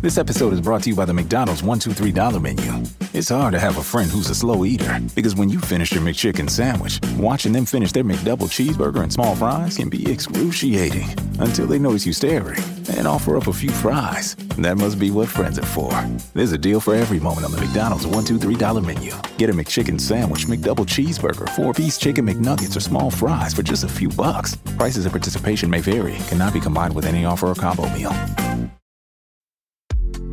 This episode is brought to you by the McDonald's $1, 2, $3 menu. It's hard to have a friend who's a slow eater because when you finish your McChicken sandwich, watching them finish their McDouble cheeseburger and small fries can be excruciating until they notice you staring and offer up a few fries. That must be what friends are for. There's a deal for every moment on the McDonald's $1, 2, $3 menu. Get a McChicken sandwich, McDouble cheeseburger, four piece chicken McNuggets, or small fries for just a few bucks. Prices and participation may vary, cannot be combined with any offer or combo meal.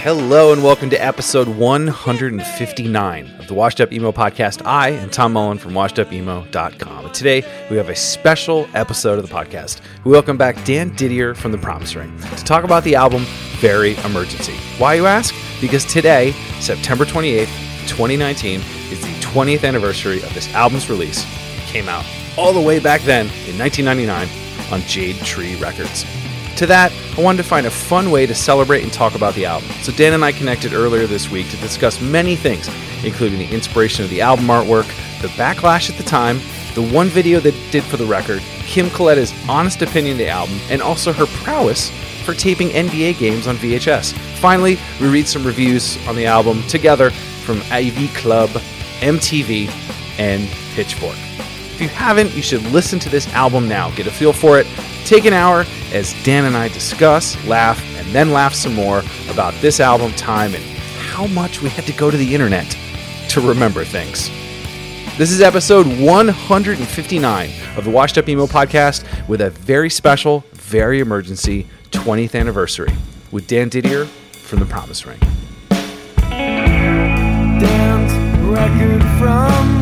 Hello and welcome to episode 159 of the Washed Up Emo podcast. I am Tom Mullen from washedupemo.com. Today we have a special episode of the podcast. We welcome back Dan Didier from The Promise Ring to talk about the album Very Emergency. Why, you ask? Because today, September 28th, 2019, is the 20th anniversary of this album's release. It came out all the way back then in 1999 on Jade Tree Records. To that, I wanted to find a fun way to celebrate and talk about the album. So Dan and I connected earlier this week to discuss many things, including the inspiration of the album artwork, the backlash at the time, the one video that did for the record, Kim Coletta's honest opinion of the album, and also her prowess for taping NBA games on VHS. Finally, we read some reviews on the album together from AV Club, MTV, and Pitchfork. If you haven't, you should listen to this album now. Get a feel for it. Take an hour as Dan and I discuss, laugh, and then laugh some more about this album time and how much we had to go to the internet to remember things. This is episode 159 of the Washed Up Emo podcast with a very special, very emergency 20th anniversary with Dan Didier from The Promise Ring. Dan's record from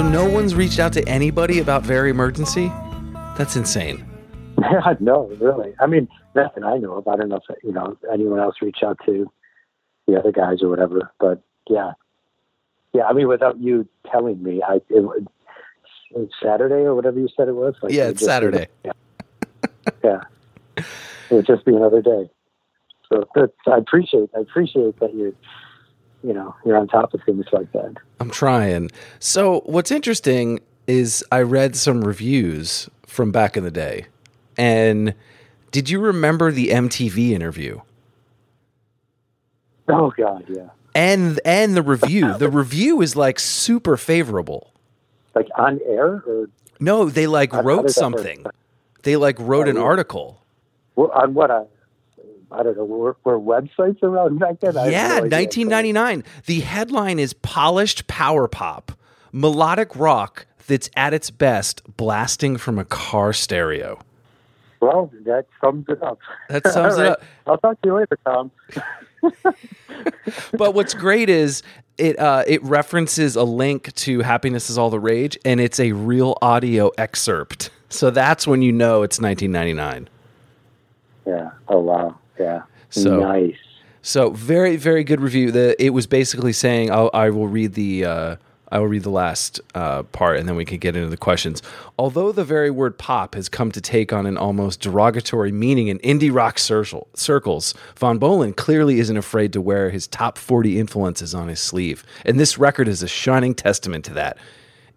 So, no one's reached out to anybody about Very Emergency? That's insane. Yeah, no, really. I mean, nothing I know of. I don't know if you know anyone else reached out to the other guys or whatever. But yeah, yeah. I mean, without you telling me, I it, it's Saturday or whatever you said it was. Like, Yeah, it's just- Saturday. Yeah, yeah. It would just be another day. So I appreciate. I appreciate that you're, you know, you're on top of things like that. I'm trying. So, what's interesting is I read some reviews from back in the day. And did you remember the MTV interview? Oh God, yeah. And and the review. the review is like super favorable. Like on air or No, they like wrote does that work? something. They like wrote Oh, an article. well, on what? I, I don't know. Were, were websites around back then? Yeah, no 1999. The headline is Polished Power Pop, melodic rock that's at its best blasting from a car stereo. Well, that sums it up. That sums it right. up. I'll talk to you later, Tom. but what's great is it uh, it references a link to "Happiness Is All the Rage" and it's a real audio excerpt. So that's when you know it's 1999. Yeah. Oh wow. Yeah. So- nice. So very very good review. The it was basically saying I'll, I will read the uh, I will read the last uh, part and then we can get into the questions. Although the very word pop has come to take on an almost derogatory meaning in indie rock circle, circles, Von Bohlen clearly isn't afraid to wear his top 40 influences on his sleeve. And this record is a shining testament to that.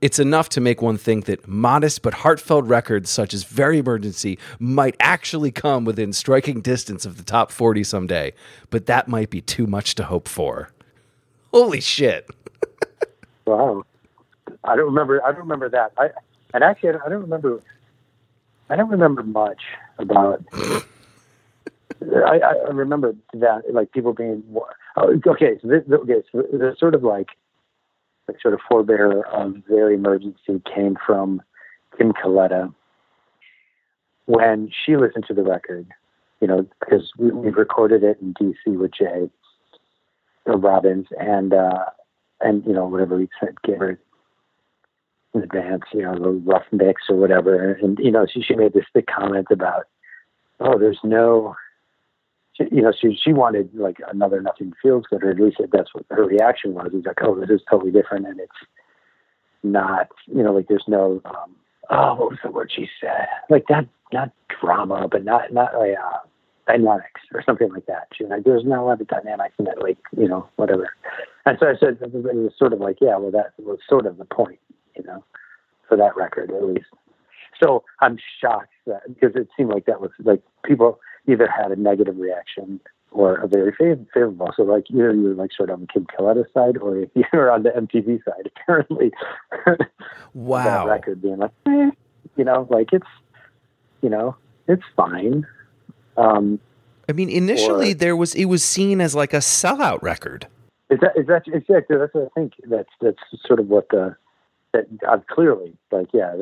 It's enough to make one think that modest but heartfelt records such as Very Emergency might actually come within striking distance of the top 40 someday, but that might be too much to hope for. Holy shit. Wow. I don't remember. I don't remember that. I and actually, I don't, I don't remember. I don't remember much about. I, I remember that, like people being. Oh, okay, so this, okay, so the sort of like, like sort of forebearer of their Emergency came from Kim Coletta when she listened to the record. You know, because we, we recorded it in D.C. with Jay Robbins, and uh, and you know whatever we said, gave her in advance, you know, the rough mix or whatever, and you know, she she made this big comment about, oh, there's no she, you know, she she wanted like another nothing feels good, or at least that's what her reaction was. It's like, oh, this is totally different, and it's not, you know, like there's no, um, oh, what was the word she said? Like not not drama, but not not like uh, dynamics or something like that. She was like, there's not a lot of dynamics in it, like you know, whatever. And so I said, it was sort of like, yeah, well, that was sort of the point, you know, for that record at least. So I'm shocked that because it seemed like that was like people either had a negative reaction or a very favorable. So like either you were like sort of on the Kim Coletta side or you were on the MTV side. Apparently, Wow. that record being like, eh, you know, like it's, you know, it's fine. Um, I mean, initially Or- there was it was seen as like a sellout record. is that is that exactly that's what I think. That's that's sort of what the that uh, clearly like yeah,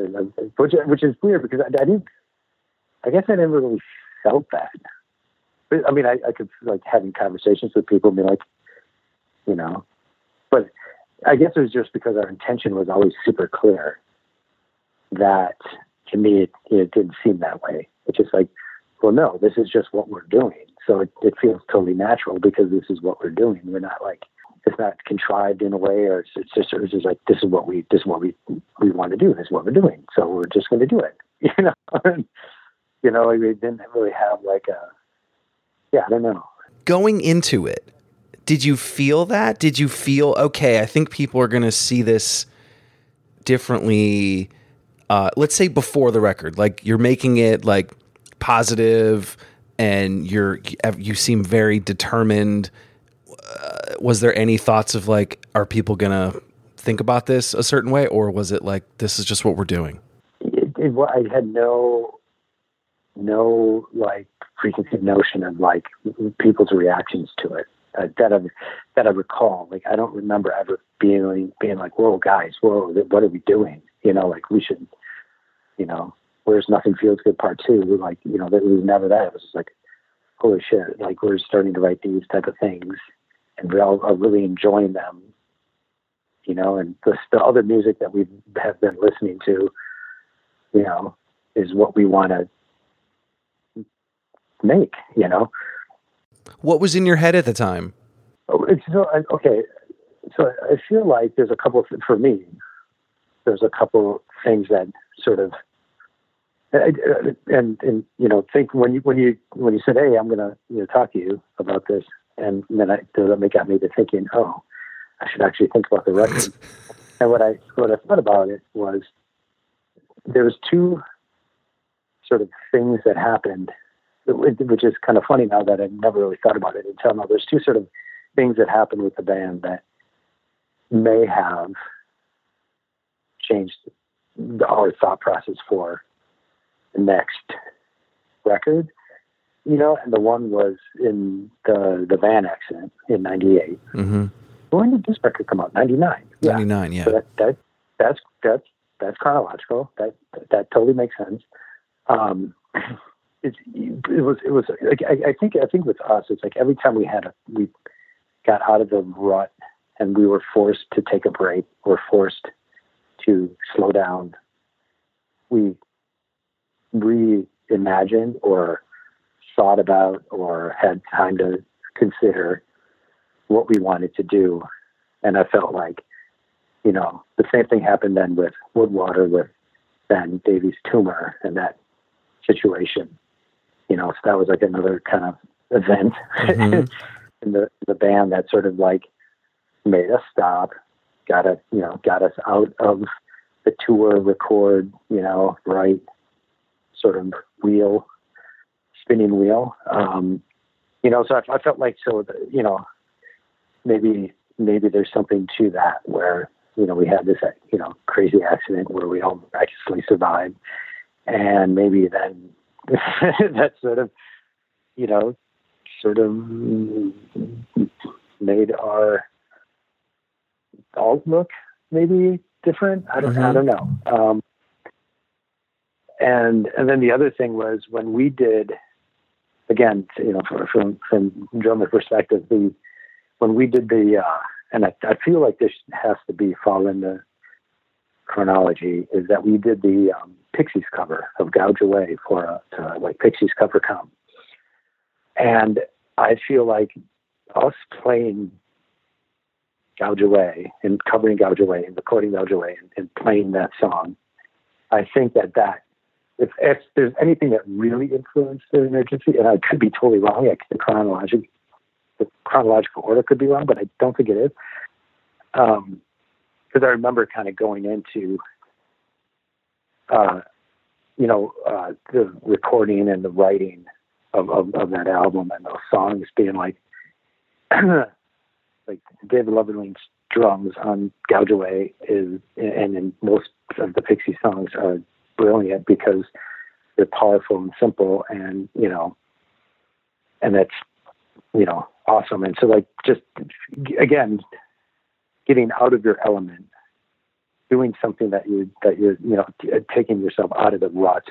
which which is weird because I, I didn't. I guess I never really felt that. I mean, I, I could like having conversations with people and be like, you know, but I guess it was just because our intention was always super clear. That to me, it, it didn't seem that way. It's just like, well, no, this is just what we're doing. So it, it feels totally natural because this is what we're doing. We're not like it's not contrived in a way, or it's, it's just it's just like this is what we this is what we we want to do. This is what we're doing. So we're just going to do it. You know, you know, we didn't really have like a yeah, I don't know. Going into it, did you feel that? Did you feel okay? I think people are going to see this differently. Uh, let's say before the record, like you're making it like positive, and you're you seem very determined. Uh, was there any thoughts of like, are people gonna think about this a certain way, or was it like this is just what we're doing? it, it, wa- I had no, no like preconceived notion of like people's reactions to it uh, that I that I recall. Like I don't remember ever being being like, "Whoa, guys, whoa, what are we doing?" You know, like we should, you know, where's nothing feels good part two. Like, you know, it was never that. It was just like, holy shit, like we're starting to write these type of things, and we all are really enjoying them. You know, and the, the other music that we have been listening to you know, is what we want to make, you know. What was in your head at the time? Oh, so, okay. So I feel like there's a couple of, for me, there's a couple things that sort of, and, and, and you know, think when you, when you, when you said, Hey, I'm going to, you know, talk to you about this. And then I, that got me to thinking, oh, I should actually think about the record. and what I, what I thought about it was there was two sort of things that happened, which is kind of funny now that I've never really thought about it until now. There's two sort of things that happened with the band that may have changed our thought process for the next record. You know, and the one was in the the van accident in '98. Mm-hmm. When did this record come out? '99. Yeah. Ninety nine. Yeah. So that, that that's that's that's chronological. That that totally makes sense. Um, it's it was it was like I, I think I think with us it's like every time we had a we got out of the rut and we were forced to take a break or forced to slow down, we reimagined or thought about or had time to consider what we wanted to do. And I felt like, you know, the same thing happened then with Wood/Water with Ben Davies' tumor and that situation. You know, so that was like another kind of event Mhm. in the the band that sort of like made us stop, got us, you know, got us out of the tour, record, you know, right sort of wheel, spinning wheel. Um, you know, so I, I felt like so, the, you know, maybe maybe there's something to that where you know we had this you know crazy accident where we all miraculously survived, and maybe then that sort of you know sort of made our dog look maybe different. I don't, I Mhm. don't know. Um, and and then the other thing was when we did, again, you know, from from, from drummer perspective, the when we did the, uh, and I, I feel like this has to be fall in the chronology, is that we did the um, Pixies cover of Gouge Away for a, to, like Pixies cover come. and I feel like us playing Gouge Away and covering Gouge Away and recording Gouge Away and, and playing that song, I think that that if, if there's anything that really influenced the emergency, and I could be totally wrong, the chronological the chronological order could be wrong, but I don't think it is. Um, because I remember kind of going into, uh, you know, uh, the recording and the writing of, of, of that album and those songs being like, like David Lovering's drums on Gouge Away is, and in most of the Pixie songs are brilliant because they're powerful and simple and, you know, and that's, you know, awesome. And so like, just again, getting out of your element, doing something that you, that you're, you know, t- taking yourself out of the rut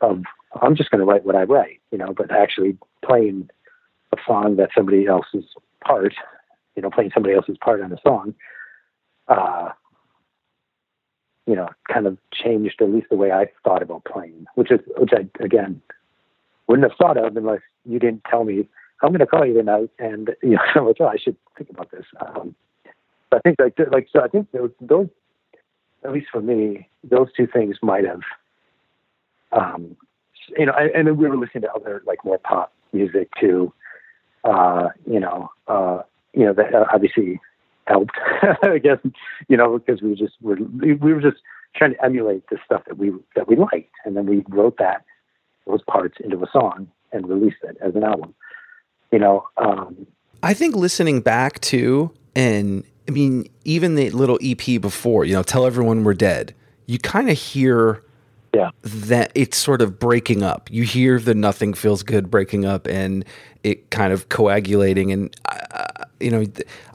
of, I'm just going to write what I write, you know, but actually playing a song that somebody else's part, you know, playing somebody else's part on a song, uh, you know, kind of changed at least the way I thought about playing, which is, which I, again, wouldn't have thought of unless you didn't tell me, I'm going to call you tonight. And, you know, like, oh, I should think about this. Um, I think like, like, so I think those, at least for me, those two things might have, um, you know, and, and then we were listening to other like more pop music too. Uh, you know, uh, you know, that obviously helped, I guess, you know, because we were just, we're, we were just trying to emulate the stuff that we, that we liked. And then we wrote that, those parts into a song and released it as an album, you know, um, I think listening back to, and I mean, even the little EP before, you know, tell everyone we're dead, you kind of hear yeah, that it's sort of breaking up. You hear the nothing feels good breaking up and it kind of coagulating. And, uh, you know,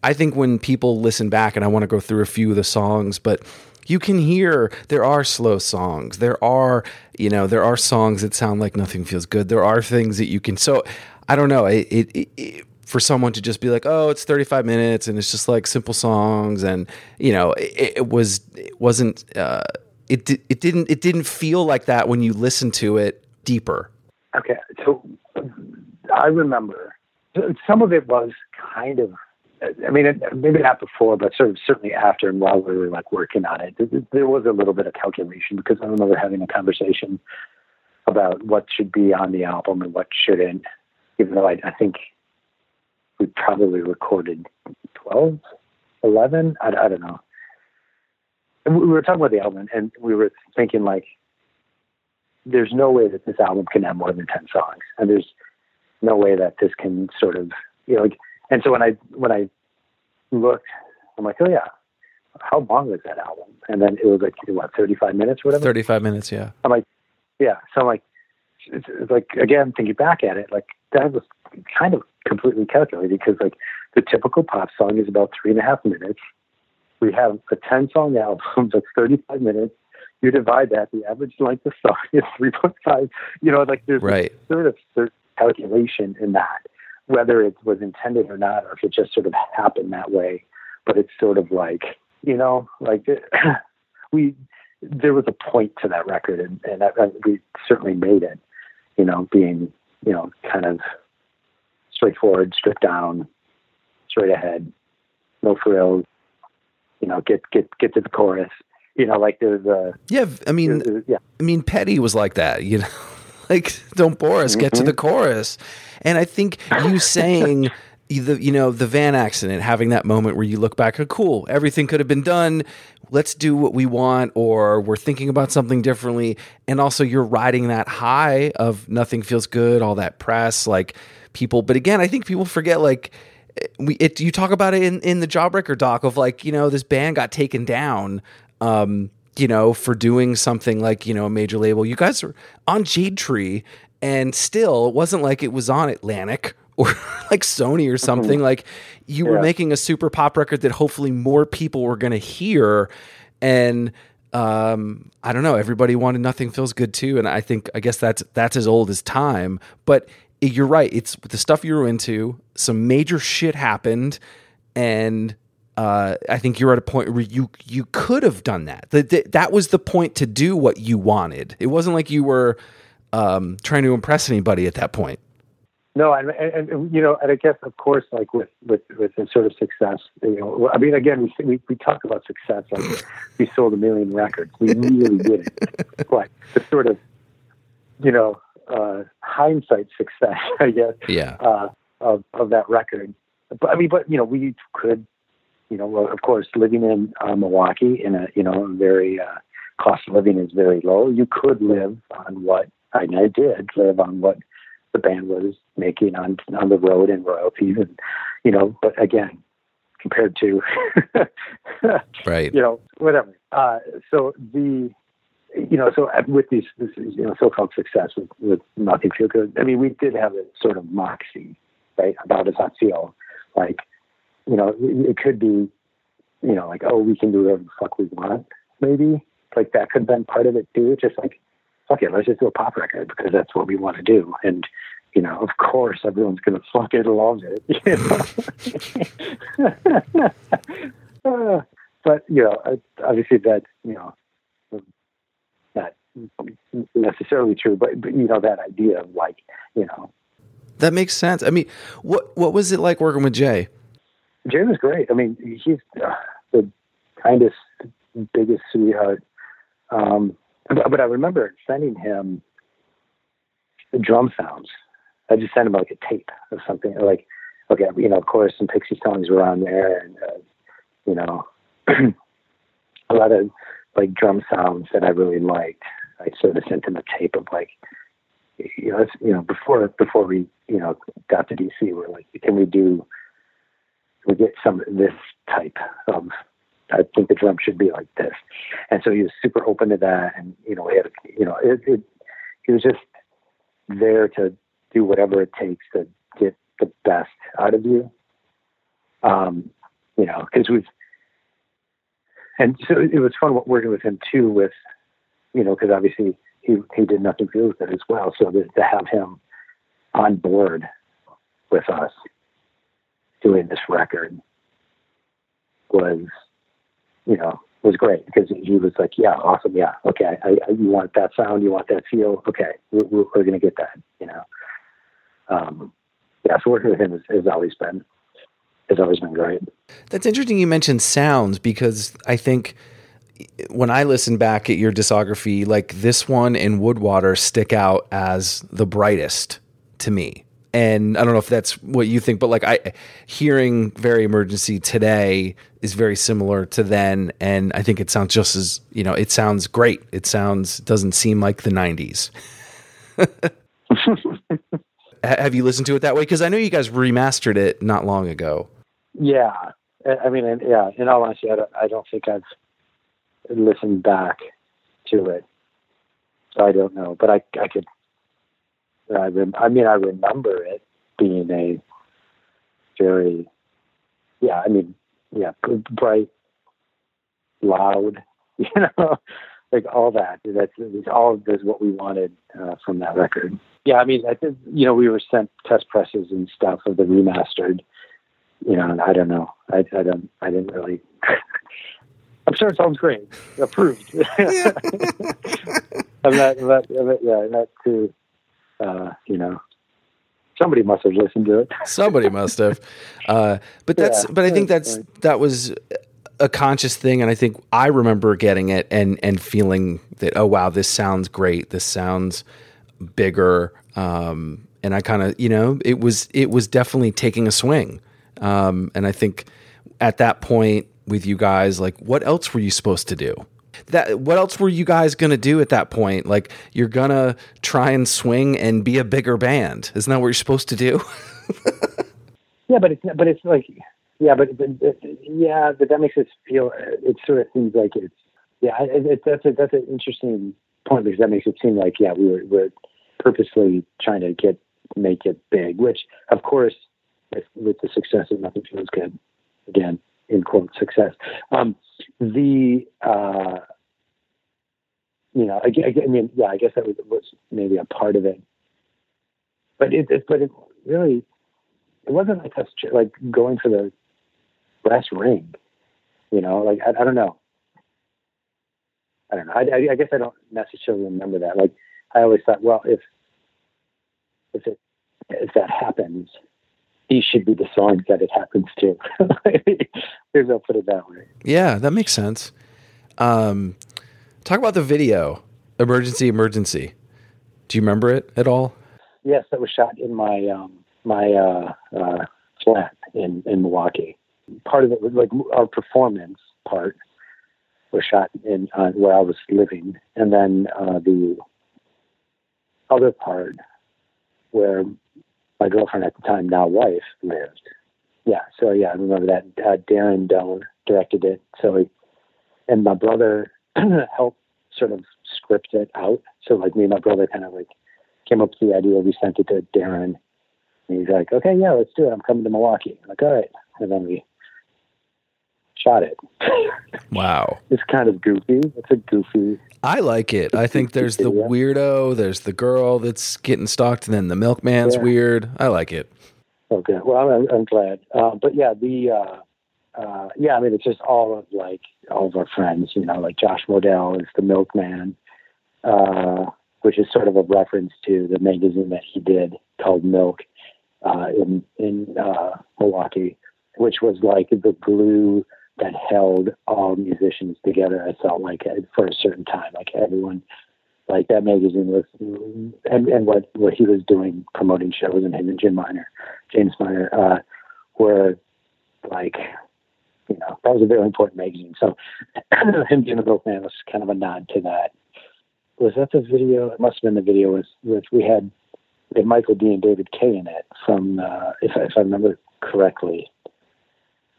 I think when people listen back, and I want to go through a few of the songs, but you can hear there are slow songs. There are, you know, there are songs that sound like nothing feels good. There are things that you can, so I don't know. It, it, it, it for someone to just be like, oh, it's 35 minutes and it's just like simple songs. And, you know, it, it was, it wasn't, uh, it, di- it didn't, it didn't feel like that when you listen to it deeper. Okay, so I remember some of it was kind of. I mean, maybe not before, but sort of certainly after and while we were like working on it, th- th- there was a little bit of calculation because I remember having a conversation about what should be on the album and what shouldn't. Even though I, I think we probably recorded 12, 11, I, I don't know. And we were talking about the album, and we were thinking like, there's no way that this album can have more than 10 songs and there's no way that this can sort of you know like and so when i when i looked i'm like oh yeah how long was that album and then it was like what 35 minutes or whatever 35 minutes. Yeah. i'm like yeah so i'm like it's, it's like again thinking back at it like that was kind of completely calculated because like the typical pop song is about three and a half minutes. We have a 10 song album that's 35 minutes. You divide that the average length of song is 3.5 you know like there's Right. sort of there's calculation in that whether it was intended or not or if it just sort of happened that way. But it's sort of like you know like we there was a point to that record and, and that we certainly made it you know being you know kind of straightforward stripped down straight ahead no frills you know get get get to the chorus you know like there's a Yeah. I mean, there's- yeah I mean, Petty was like that, you know, like don't bore us, get to the mm-hmm. chorus. And I think you saying the, you know, the van accident, having that moment where you look back, oh, cool, everything could have been done. Let's do what we want, or we're thinking about something differently. And also, you're riding that high of nothing feels good, all that press, like people. But again, I think people forget, like, we it you talk about it in in the Jawbreaker doc of like you know this band got taken down um you know for doing something like you know a major label you guys are on Jade Tree and still it wasn't like it was on Atlantic or like Sony or something. Like you were Mm-hmm. Making a super pop record that hopefully more people were going to hear. And um, I don't know, everybody wanted Nothing Feels Good too. And I think, I guess that's, that's as old as time. But you're right. It's the stuff you were into. Some major shit happened. And uh, I think you're at a point where you you could have done that. That that- that was the point to do what you wanted. It wasn't like you were um, trying to impress anybody at that point. No, and, and, and you know, and I guess of course, like with with with the sort of success, you know, I mean, again, we we, we talk about success like we sold a million records. We really didn't. But the sort of, you know, uh, hindsight success, I guess, Yeah. uh, of of that record. But I mean, but you know, we could, you know, well, of course, living in uh, Milwaukee in a you know very uh, cost of living is very low. You could live on what I did live on what the band was making on on the road and royalties, and you know, but again, compared to Right. you know whatever. Uh, so the you know so with these this is, you know so-called success with with nothing feel good. I mean, we did have a sort of moxie right about us. I feel like you know it, could be you know like oh we can do whatever the fuck we want maybe like that could have been part of it too. Just like fuck it, let's just do a pop record because that's what we want to do and. You know, of course, everyone's gonna fucking love it. You know? Uh, but you know, uh, obviously that you know, not necessarily true, but, but you know that idea of like you know, That makes sense. I mean, what what was it like working with Jay? Jay was great. I mean, he's uh, the kindest, biggest sweetheart. Um, but, but I remember sending him the drum sounds. I just sent him like a tape of something like, okay, you know, of course, some Pixie songs were on there, and uh, you know, a lot of like drum sounds that I really liked. I sort of sent him a tape of like, you know, you know, before before we you know got to DC, we're like, can we do we get some this type of I think the drum should be like this. And so he was super open to that and you know, he had you know, it, it he was just there to do whatever it takes to get the best out of you. Um, you know, because we've and so it was fun working with him too with you know, because obviously he he did nothing but with it as well. So to, to have him on board with us doing this record was, you know, was great because he was like, yeah, awesome, yeah, okay, I, I, you want that sound, you want that feel, okay, we're, we're, we're going to get that, you know. Um, yeah, so working with him has, has always been has always been great. That's interesting. You mentioned sounds because I think when I listen back at your discography, like this one and Wood/Water stick out as the brightest to me. And I don't know if that's what you think, but like I hearing Very Emergency today is very similar to then, and I think it sounds just as you know, it sounds great. It sounds doesn't seem like the '90s. Have you listened to it that way? Because I know you guys remastered it not long ago. Yeah, I mean, yeah. In all honesty, I don't, I don't think I've listened back to it, so I don't know. But I, I could. I, rem- I mean, I remember it being a very, yeah. I mean, yeah, bright, loud. You know, like all that. That's all this what we wanted uh, from that record. Yeah, I mean, I think you know we were sent test presses and stuff of the remastered you know, and I don't know. I, I don't. I didn't really. I'm sure it sounds great. Approved. I'm not. I'm not, I'm not yeah, not too. Uh, you know, somebody must have listened to it. Somebody must have. Uh, but that's. Yeah, but I think that's that's that was a conscious thing, and I think I remember getting it and and feeling that oh wow this sounds great. This sounds bigger. Um, and I kind of you know it was it was definitely taking a swing. Um, and I think at that point with you guys, like what else were you supposed to do? That what else were you guys gonna do at that point? Like you're gonna try and swing and be a bigger band. Isn't that what you're supposed to do? Yeah, but it's but it's like yeah, but, but, but yeah, but that makes it feel. It sort of seems like it's yeah. It, it, that's a that's an interesting point because that makes it seem like yeah we were we're purposely trying to get make it big. Which, of course, with, the success of Nothing Feels Good, again in quote success, um, the uh, you know, I, I, I mean, yeah, I guess that was, was maybe a part of it, but it, it but it really it wasn't like us like going for the brass ring, you know, like I, I don't know. I don't know. I, I, I guess I don't necessarily remember that. Like I always thought, well, if if it if that happens, he should be the song that it happens to. Here's I'll put it that way. Yeah, that makes sense. Um, talk about the video, emergency, emergency. Do you remember it at all? Yes, that was shot in my um, my uh, uh, flat in in Milwaukee. Part of it was like our performance part was shot in uh, where I was living, and then uh, the other part where my girlfriend at the time, now wife, lived. Yeah, so yeah, I remember that. Uh, Darren Doane directed it. So, he, and my brother helped sort of script it out. So, like me and my brother kind of like came up with the idea. We sent it to Darren, and he's like, "Okay, yeah, let's do it. I'm coming to Milwaukee." I'm like, "All right," and then we shot it. Wow. it's kind of goofy. It's a goofy. I like it. I think there's the weirdo, there's the girl that's getting stalked, and then the milkman's Yeah. weird. I like it. Okay, well, I'm, I'm glad. Uh, but yeah, the uh, uh, yeah, I mean, it's just all of like all of our friends. You know, like Josh Modell is the milkman, uh, which is sort of a reference to the magazine that he did called Milk uh, in in uh, Milwaukee, which was like the glue that held all musicians together. I felt like uh, for a certain time, like everyone, like that magazine was, and and what what he was doing promoting shows and him and Jim Miner, James Miner, uh, were like. You know, that was a very important magazine. So, him being a milkman was kind of a nod to that. Was that the video? It must have been the video with, with we had we had Michael D and David K in it from uh, if if I remember correctly,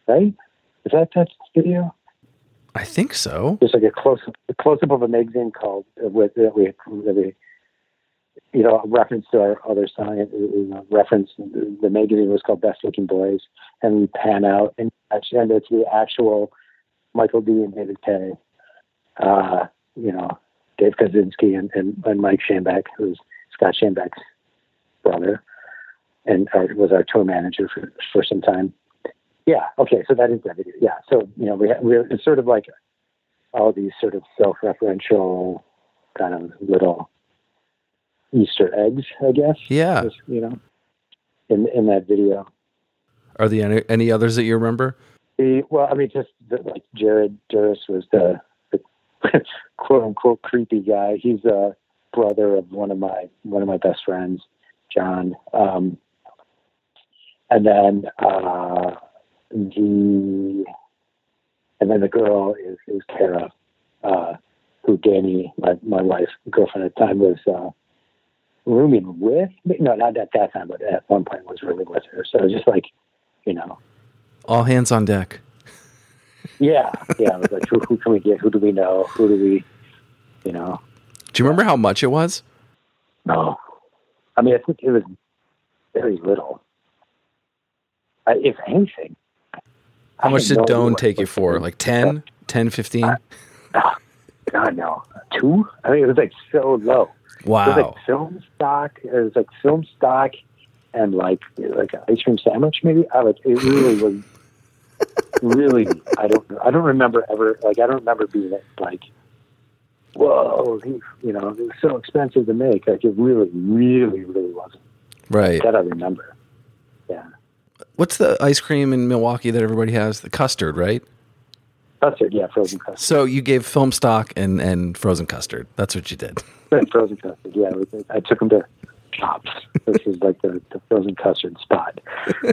right? Is that that video? I think so. There's like a close a close up of a magazine called uh, with that we that we you know a reference to our other song. It, it, it reference the magazine was called Best Looking Boys, and we pan out and and it's the actual Michael D and David Kay, uh, you know, Dave Kaczynski and, and, and Mike Schoenbeck, who's Scott Schoenbeck's brother, and our, was our tour manager for for some time. Yeah. Okay. So that is that video. Yeah. So you know, we we're it's sort of like all these sort of self-referential kind of little Easter eggs, I guess. Yeah. Just, you know, in in that video. Are there any, any others that you remember? The, well, I mean, just the, like Jared Duras was the, the quote unquote creepy guy. He's a brother of one of my one of my best friends, John. Um, and then uh, the and then the girl is is Kara, uh, who Danny, my my wife, girlfriend at the time, was uh, rooming with. No, not at that time, but at one point was rooming with her. So it was just like, you know, All hands on deck. yeah, yeah. It was like, who, who can we get? Who do we know? Who do we, you know? Do you remember how much it was? No. I mean, I think it was very little. I, if anything. How I much did no Doane take you for? Like 10, 10, 15? God, no. Two? I mean, it was like so low. Wow. It was like film stock. It was like film stock and like like an ice cream sandwich, maybe. I like it really was. Really, I don't. I don't remember ever. Like I don't remember being like, whoa, he, you know, it was so expensive to make. Like it really, really, really wasn't. Right. That I remember. Yeah, What's the ice cream in Milwaukee that everybody has? The custard, right? custard. Yeah, frozen custard. So you gave film stock and, and frozen custard. That's what you did. frozen custard. Yeah, I took them to Kopp's. This is like the, the frozen custard spot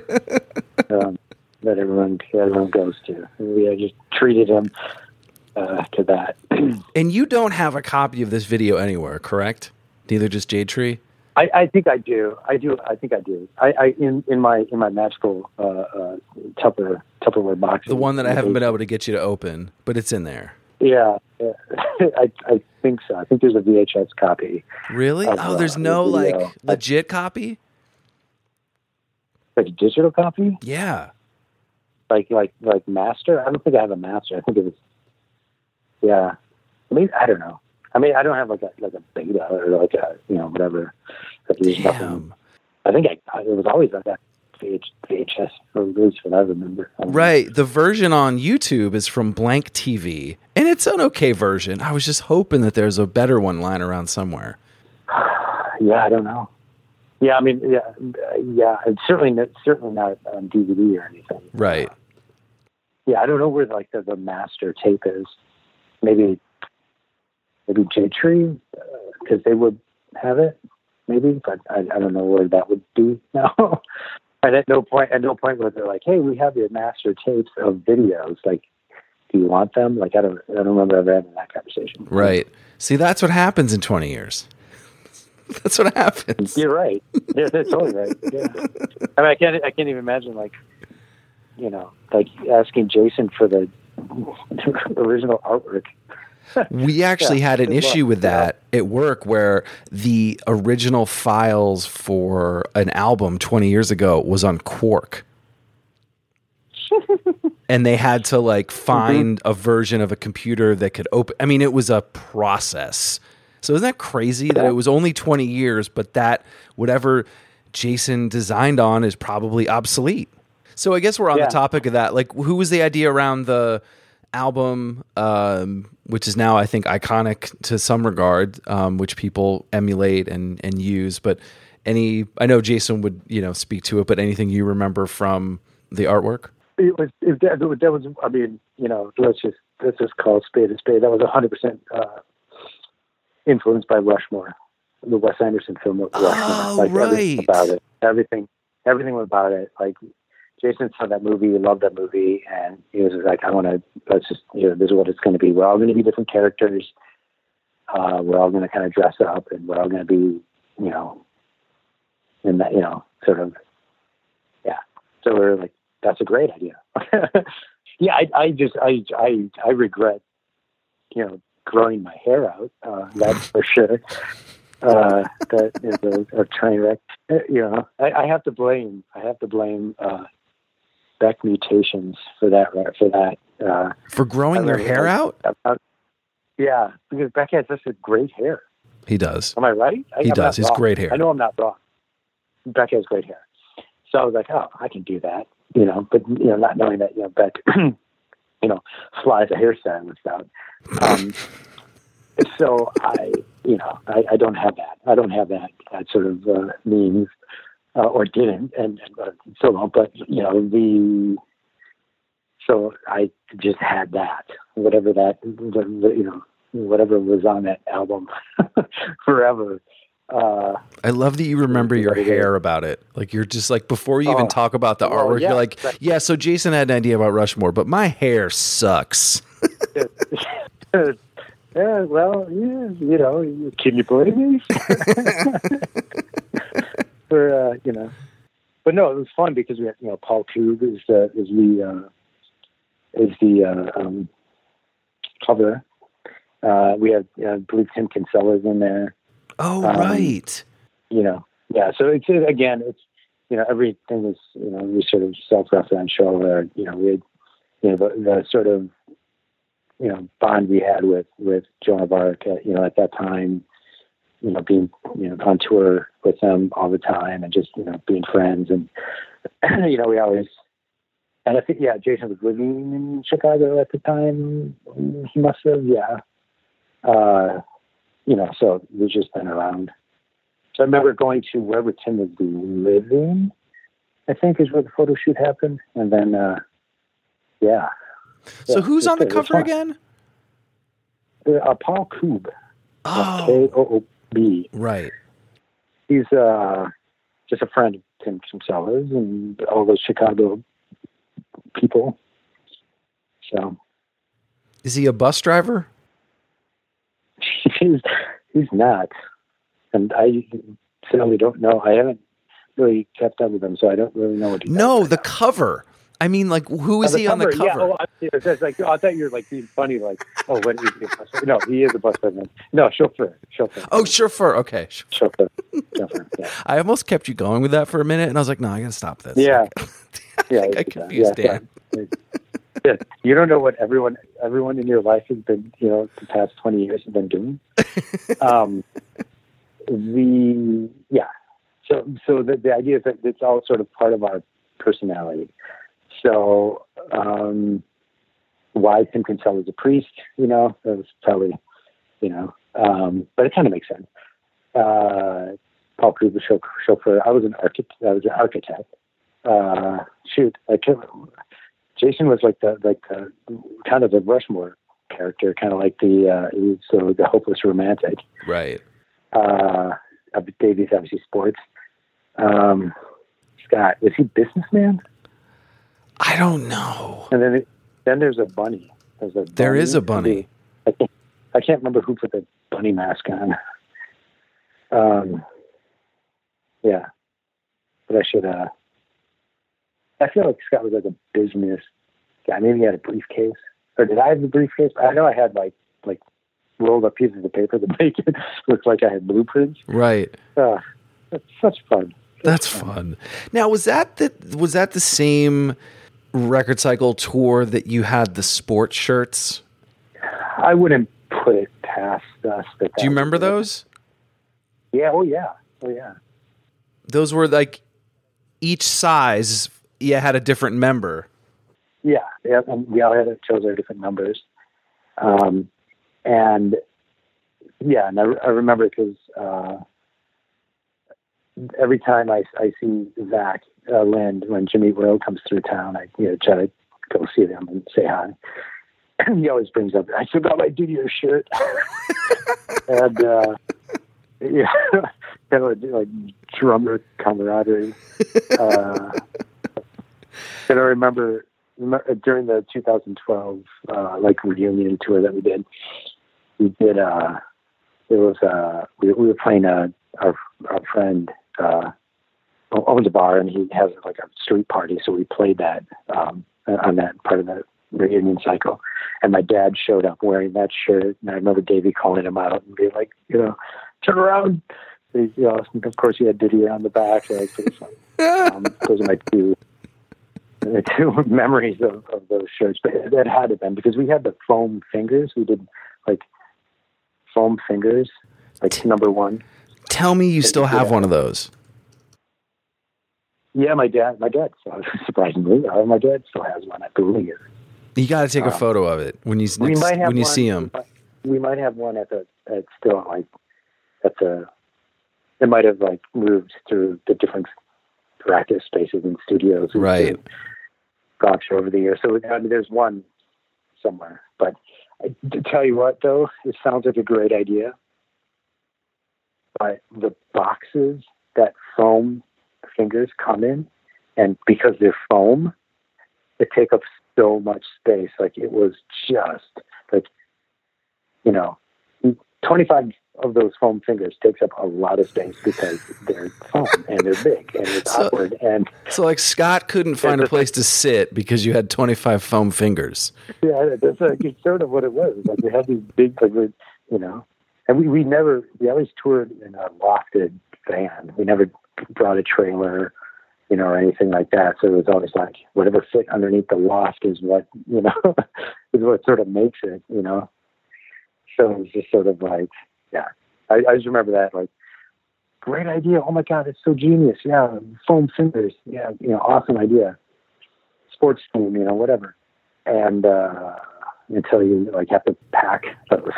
um, that everyone everyone goes to. And we just treated him uh, to that. And you don't have a copy of this video anywhere, correct? Neither does Jade Tree. I, I think I do. I do. I think I do. I, I in in my in my magical uh, uh, Tupper Tupperware box. The one that I haven't been able to get you to open, but it's in there. Yeah, yeah. I I think so. I think there's a VHS copy. Really? Of, oh, there's uh, no like legit copy. like a digital copy, Yeah. like like like master. I don't think I have a master. I think it was, yeah. I mean, I don't know. I mean, I don't have like a like a beta or like a you know whatever. Like, there's nothing. Damn. I think I, it was always like that VH, VHS, or at least what I remember. I don't know. Right. The version on YouTube is from Blank TV, and it's an okay version. I was just hoping that there's a better one lying around somewhere. Yeah, I don't know. Yeah, I mean, yeah, uh, yeah. It's certainly not, certainly not on DVD or anything. Right. Yeah, I don't know where like the, the master tape is. Maybe, maybe Jade Tree, because uh, they would have it. Maybe, but I, I don't know where that would be now. and at no point, at no point was they're like, "Hey, we have your master tapes of videos. Like, do you want them?" Like, I don't, I don't remember ever having that conversation. Right. See, that's what happens in 20 years. That's what happens. You're right. Yeah, that's totally right. Yeah. I mean, I can't. I can't even imagine like, you know, like asking Jason for the original artwork. We actually Yeah, had an luck. issue with that at work where the original files for an album 20 years ago was on Quark. and they had to like mm-hmm. find a version of a computer that could open I mean it was a process. So isn't that crazy that it was only 20 years but that whatever Jason designed on is probably obsolete. So I guess we're on Yeah. the topic of that. Like who was the idea around the album um, which is now I think iconic to some regard um, which people emulate and and use but any I know Jason would, you know, speak to it but anything you remember from the artwork? It was. It, that, that was. I mean, you know, let's just let's just call a spade a spade. That was 100 percent uh, influenced by Rushmore, the Wes Anderson film Rushmore. Oh, like everything right. about it. Everything. Everything about it. Like Jason saw that movie, loved that movie, and he was like, "I want to. Let's just. You know, this is what it's going to be. We're all going to be different characters. Uh, we're all going to kind of dress up, and we're all going to be, you know, in that, you know, sort of, yeah. So we're like, that's a great idea. yeah, I, I just, I, I, I regret, you know, growing my hair out. Uh, that's for sure. Uh, that is a, a train wreck. Uh, You know, I, I have to blame, I have to blame uh, Beck mutations for that. For that. Uh, For growing your hair out? uh, yeah, because Beck has such a great hair. He does. Am I right? I, He I'm does. He's wrong. great hair. I know I'm not wrong. Beck has great hair. So I was like, oh, I can do that, you know, but, you know, not knowing that, you know, Beck, you know, flies a hair hairstylist out. Um, so I, you know, I, I don't have that. I don't have that, that sort of uh, means, uh, or didn't, and uh, still don't, but, you know, the, so I just had that, whatever that, you know, whatever was on that album forever. Uh, I love that you remember your What it is. hair about it. Like you're just like before you even Oh. talk about the Well, artwork, yeah, you're like, exactly. yeah. So Jason had an idea about Rushmore, but my hair sucks. yeah, well, yeah, you know, can you blame me? For uh, you know, but no, it was fun because we had you know Paul Koob is the is the uh, is the uh, um, cover. Uh, we had uh, I believe Tim Kinsella's in there. Oh Um, right. you know, yeah. So it's uh, again, it's you know, everything is you know, we sort of self-referential, or you know, we, had, you know, the, the sort of you know bond we had with with Joan of Arc, uh, you know, at that time, you know, being you know on tour with them all the time, and just you know being friends, and you know, we always. And I think, yeah, Jason was living in Chicago at the time. He must have, yeah. Uh, you know, so we've just been around. So I remember going to wherever Tim was living, I think is where the photo shoot happened. And then, uh, yeah. So Yeah, who's on the was- it was cover again? Uh, Paul Koob. Oh, K O O B. right. He's uh, just a friend of Tim Kinsella's and all those Chicago people. So Is he a bus driver? he's he's not, and I sadly don't know. I haven't really kept up with him, so I don't really know what he No, the cover. I mean, like, who is On he on the Yeah, cover? oh, I, like, oh, I thought you were like being funny, like, oh, what is he? a bus driver? No, he is a bus driver. No, chauffeur, chauffeur. Oh, chauffeur. Okay. chauffeur, chauffeur. Yeah, I almost kept you going with that for a minute, and I was like, no, I gotta stop this. yeah, yeah. I yeah, confused yeah, Dan. yeah. You don't know what everyone, everyone in your life has been, you know, the past twenty years have been doing. um, the yeah, so so the, the idea is that it's all sort of part of our personality. So um, why Tim Kinsella is a priest, you know, that was probably, you know, um, but it kind of makes sense. Uh, Paul Krug was chauffeur. I was an architect. I was an architect. Uh, shoot, I can't. Remember. Jason was like the like the kind of the Rushmore character, kind of like the uh, he was sort of the hopeless romantic Right. uh, Davies, obviously sports. Um, Scott, was he businessman? I don't know. And then, then there's a bunny. There's a There is a bunny. I can't, I can't remember who put the bunny mask on. Um, yeah, but I should. Uh, I feel like Scott was like a business guy. Maybe he had a briefcase, or did I have the briefcase? I know I had like like rolled up pieces of paper that make it look like I had blueprints. Right. Uh, that's such fun. That's fun. Now, was that the was that the same record cycle tour that you had the sports shirts? I wouldn't put it past us. That Do you remember those? Yeah. Oh yeah. Oh yeah. Those were like each size. Yeah, had a different member. Yeah, yeah, we all had chose our different numbers, um, and yeah, and I, I remember because uh, every time I, I see Zach uh, Lind when Jimmy Eat World comes through town, I you know try to go see them and say hi. And he always brings up, I forgot my Didier shirt, and uh, yeah, kind of like drummer camaraderie. Uh, and I remember, remember during the 2012 uh, like reunion tour that we did, we did. Uh, there was uh, we, we were playing uh, our our friend uh, owns a bar and he has like a street party, so we played that um, on that part of the reunion cycle. And my dad showed up wearing that shirt, and I remember Davey calling him out and being like, you know, turn around. He, you know, of course, he had Didier on the back. It um, those are my two the two memories of, of those shirts. But it, it had to been because we had the foam fingers. We did like foam fingers, like number one. Tell me you still have one of those. Yeah, my dad, my dad, surprisingly, uh, my dad still has one. I believe. You got to take a Uh, photo of it when you We next, might have when you one, see him. We might have one at the at still like at the. It might have like moved through the different practice spaces and studios. we've Right. through over the years. So I mean, there's one somewhere. But I, to tell you what, though, it sounds like a great idea. But the boxes that foam fingers come in, and because they're foam, they take up so much space. Like it was just like, you know, 25 of those foam fingers takes up a lot of space because they're foam and they're big and it's So- awkward and So like Scott couldn't find a place to sit because you had 25 foam fingers. Yeah, that's like, it's sort of what it was. Like we had these big, like we, you know, and we, we never, we always toured in a lofted van. We never brought a trailer, you know, or anything like that. So it was always like whatever fit underneath the loft is what, you know, is what sort of makes it, you know. So it was just sort of like, yeah, I, I just remember that like, great idea. Oh my God, it's so genius. Yeah, foam fingers. Yeah, you know, awesome idea. Sports team, you know, whatever and uh, until you like have to pack those.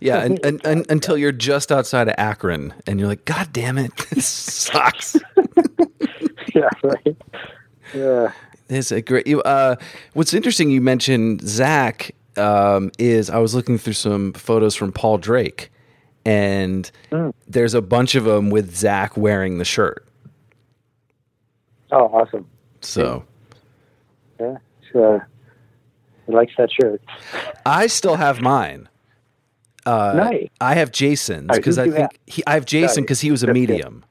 Yeah, and, and, and until you're just outside of Akron and you're like, God damn it, this sucks. yeah, right. Yeah, It's a great. Uh, what's interesting, you mentioned Zach. Um, is I was looking through some photos from Paul Drake, and Mm. there's a bunch of them with Zach wearing the shirt. oh, awesome. So Yeah, so he likes that shirt. I still have mine. Uh, Nice. I have Jason's because who I think he, I have Jason because he was a that's good. medium.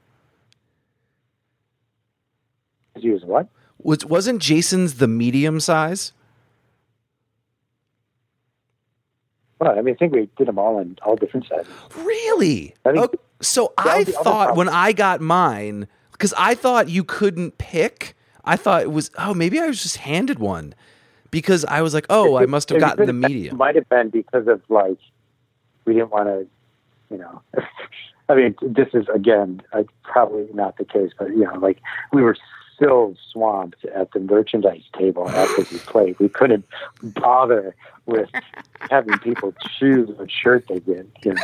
He was what? Was wasn't Jason's the medium size? Well, I mean, I think we did them all in all different sizes. Really? I think- Okay, so I was the other thought when. I got mine, because I thought you couldn't pick. I thought it was oh maybe I was just handed one because I was like oh I must have gotten the media. Might have been because of like we didn't want to, you know. I mean, this is again uh, probably not the case, but you know, like we were so swamped at the merchandise table after we played, we couldn't bother with having people choose what shirt they did. You know,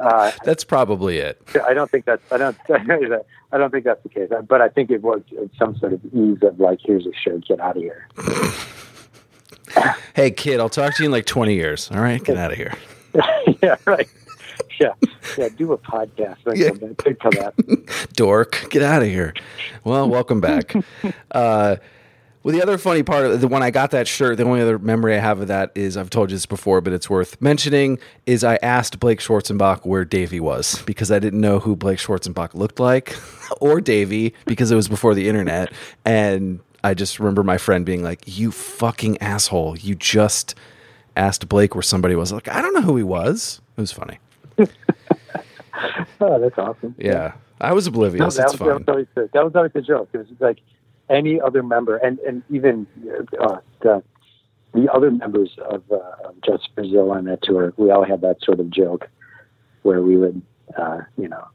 uh, That's probably it. I don't think that's I don't I don't think that's the case, but I think it was some sort of ease of like, here's a shirt, get out of here. Hey kid, I'll talk to you in like twenty years. All right, get out of here. yeah, right. Yeah, yeah. Do a podcast. Yeah. Then come back. dork get out of here well welcome back uh well the other funny part of the when i got that shirt the only other memory i have of that is i've told you this before but it's worth mentioning is i asked blake schwarzenbach where davey was because i didn't know who blake schwarzenbach looked like or davey because it was before the internet and i just remember my friend being like you fucking asshole. You just asked blake where somebody was. Like i don't know who he was. It was funny. Oh, that's awesome. yeah. I was oblivious. That, it's was, that, was always the, that was always the joke. It was like any other member, and and even uh, the the other members of, uh, of Jets to Brazil on that tour, we all had that sort of joke where we would, uh, you know,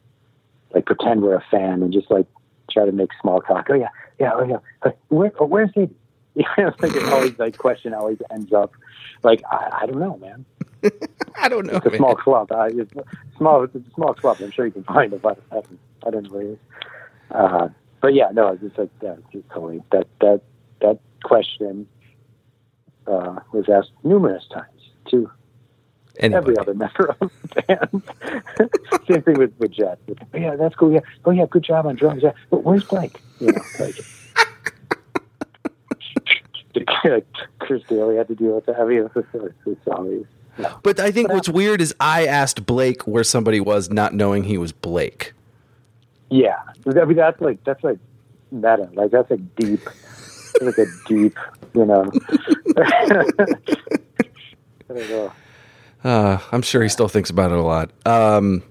like pretend we're a fan and just like try to make small talk. Oh yeah, yeah, oh yeah. Uh, Where, where's he? You know, like it always like question always ends up like I, I don't know, man. i don't know It's a man. small club. Uh, it's small. It's a small club. I'm sure you can find it, but I don't, I don't know where it is. Uh, but yeah, no, it's just like yeah, it's just totally that that that question uh, was asked numerous times to Anyway. every other member of the band. Same thing with with Jet. Oh, yeah, that's cool. Yeah. Oh yeah, good job on drums. Yeah, but where's Blake? You know, like. Chris Daly had to deal with that. I mean, it's, it's, it's always no. But I think what's weird is I asked Blake where somebody was, not knowing he was Blake. Yeah, I mean that's like that's like meta. Like that's like deep. That's like a deep, you know. I don't know. Uh, I'm sure he still thinks about it a lot. Um,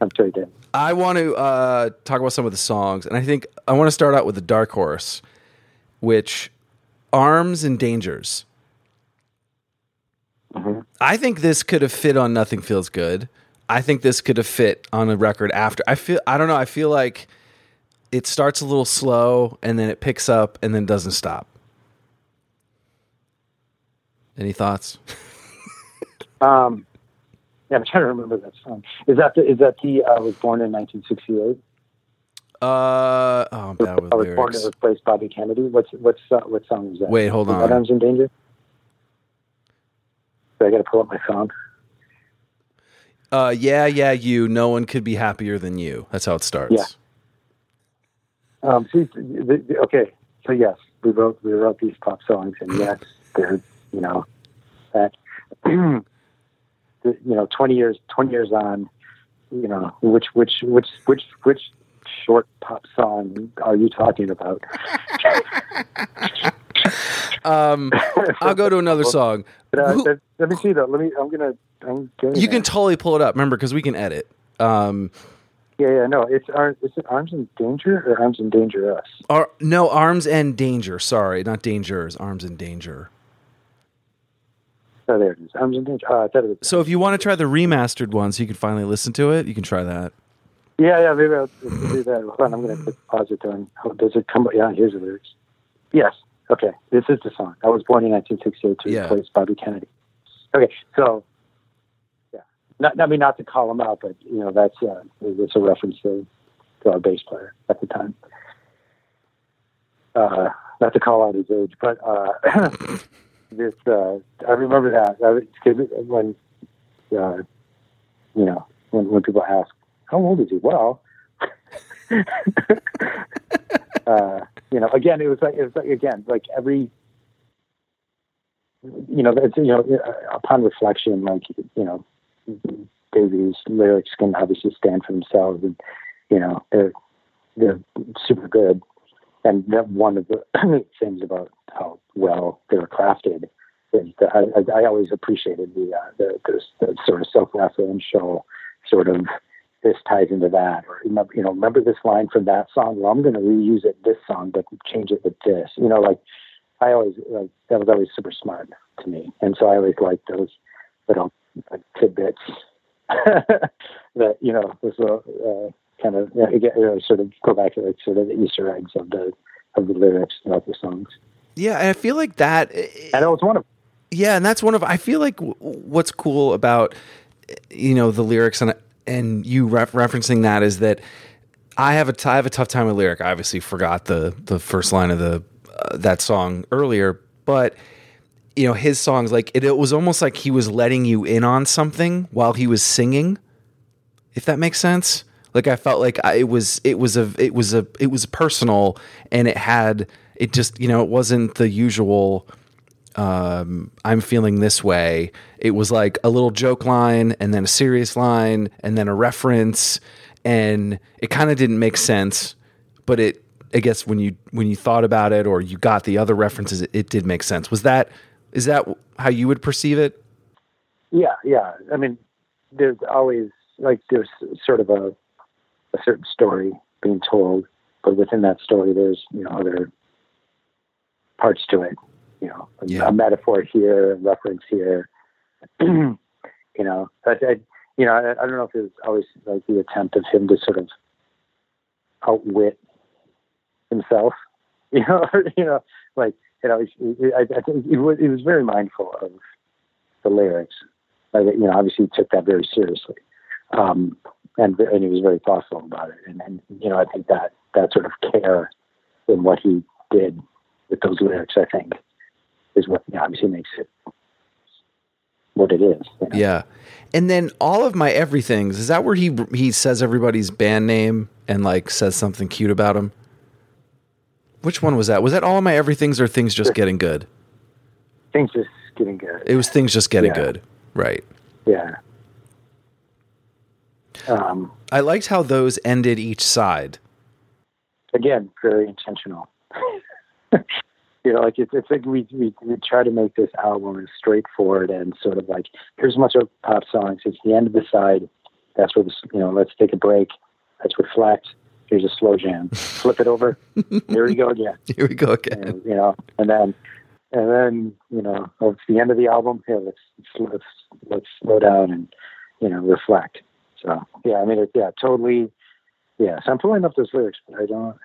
I'm sure he did. I want to uh, talk about some of the songs, and I think I want to start out with the Dark Horse, which Arms and Dangers. I think this could have fit on Nothing Feels Good. I think this could have fit on a record after. I feel I don't know. I feel like it starts a little slow and then it picks up and then doesn't stop. Any thoughts? Um, yeah, I'm trying to remember that song. Is that the, is that the uh, was born in 1968? Uh oh, I'm bad with I was born to replace Bobby Kennedy. What's what's uh, what song is that? Wait, hold on. that Arms in Danger? So I got to pull up my phone. Uh, yeah, yeah, you. No one could be happier than you. That's how it starts. Yeah. Um, see, the, the, okay, so yes, we wrote we wrote these pop songs, and yes, they're you know that you know twenty years twenty years on, you know which which which which which short pop song are you talking about? Um, I'll go to another song. But, uh, Who- let, me see though. Let me. I'm gonna. I'm getting You can totally pull it up. Remember, because we can edit. Um, yeah, yeah. No, it's ar- is it Arms in Danger or Arms in Danger Us? ar- no, arms and danger. Sorry, not dangers. Arms and danger. Oh, there it is. Arms in Danger. Uh, it. So if you want to try the remastered one, so you can finally listen to it, you can try that. Yeah, yeah, maybe I'll, do that. Hold on, I'm going to pause it there. Oh, does it come? Yeah, here's the lyrics. Yes. Okay, this is the song. I was born in 1968 to Yeah. replace Bobby Kennedy. Okay, so yeah, not I mean not to call him out, but you know that's uh, it's a reference to, to our bass player at the time. Uh, not to call out his age, but uh, this uh, I remember that I, when uh, you know when when people ask how old is he? Well, uh, you know, again, it was like it was like again, like every, you know, it's, you know, upon reflection, like you know, Davey's lyrics can obviously stand for themselves, and you know, they're they're super good. And that one of the things about how well they were crafted is that I, I, always appreciated the, uh, the, the the sort of self-referential sort of this ties into that, or you know, remember this line from that song. Well, I'm going to reuse it this song, but change it with this. You know, like I always like that was always super smart to me, and so I always liked those little like, tidbits that you know was a uh, kind of again, uh, sort of go back to like sort of the Easter eggs of the of the lyrics of the songs. Yeah, and I feel like that. And it was one of Yeah, and that's one of I feel like w- what's cool about you know the lyrics and and you ref- referencing that is that I have a t- I have a tough time with lyric. I obviously forgot the the first line of the uh, that song earlier, but you know his songs like it, it was almost like he was letting you in on something while he was singing. If that makes sense. Like I felt like I, it was it was a it was a it was personal and it had it just you know it wasn't the usual um, I'm feeling this way. It was like a little joke line and then a serious line and then a reference, and it kind of didn't make sense. But it, I guess, when you when you thought about it or you got the other references, it, it did make sense. Was that is that how you would perceive it? Yeah, yeah. I mean, there's always like there's sort of a a certain story being told, but within that story, there's you know other parts to it. You know, a- Yeah. a metaphor here, a reference here. you know, I, I, you know, I, I don't know if it was always like the attempt of him to sort of outwit himself. You know, you know, like it always. I, I think he was, he was very mindful of the lyrics. Like, you know, obviously he took that very seriously, um, and and he was very thoughtful about it. And, and you know, I think that that sort of care in what he did with those lyrics, I think, is what you know, obviously makes it what it is. you know? Yeah, and then all of my everythings is that where he he says everybody's band name and like says something cute about him. Which one was that? Was that all of my everythings or things just getting good? Things just getting good. It was things just getting Yeah. good, right? yeah. Um, I liked how those ended each side. again, very intentional. you know, like it's, it's like we, we we try to make this album as straightforward and sort of like here's a bunch of pop songs. It's the end of the side. That's where this you know. Let's take a break. Let's reflect. Here's a slow jam. Flip it over. Here we go again. Here we go again. And, you know, and then and then you know, oh, it's the end of the album. Here, let's let's let's slow down and you know reflect. So yeah, I mean, it, yeah, totally. Yeah, so I'm pulling up those lyrics, but I don't.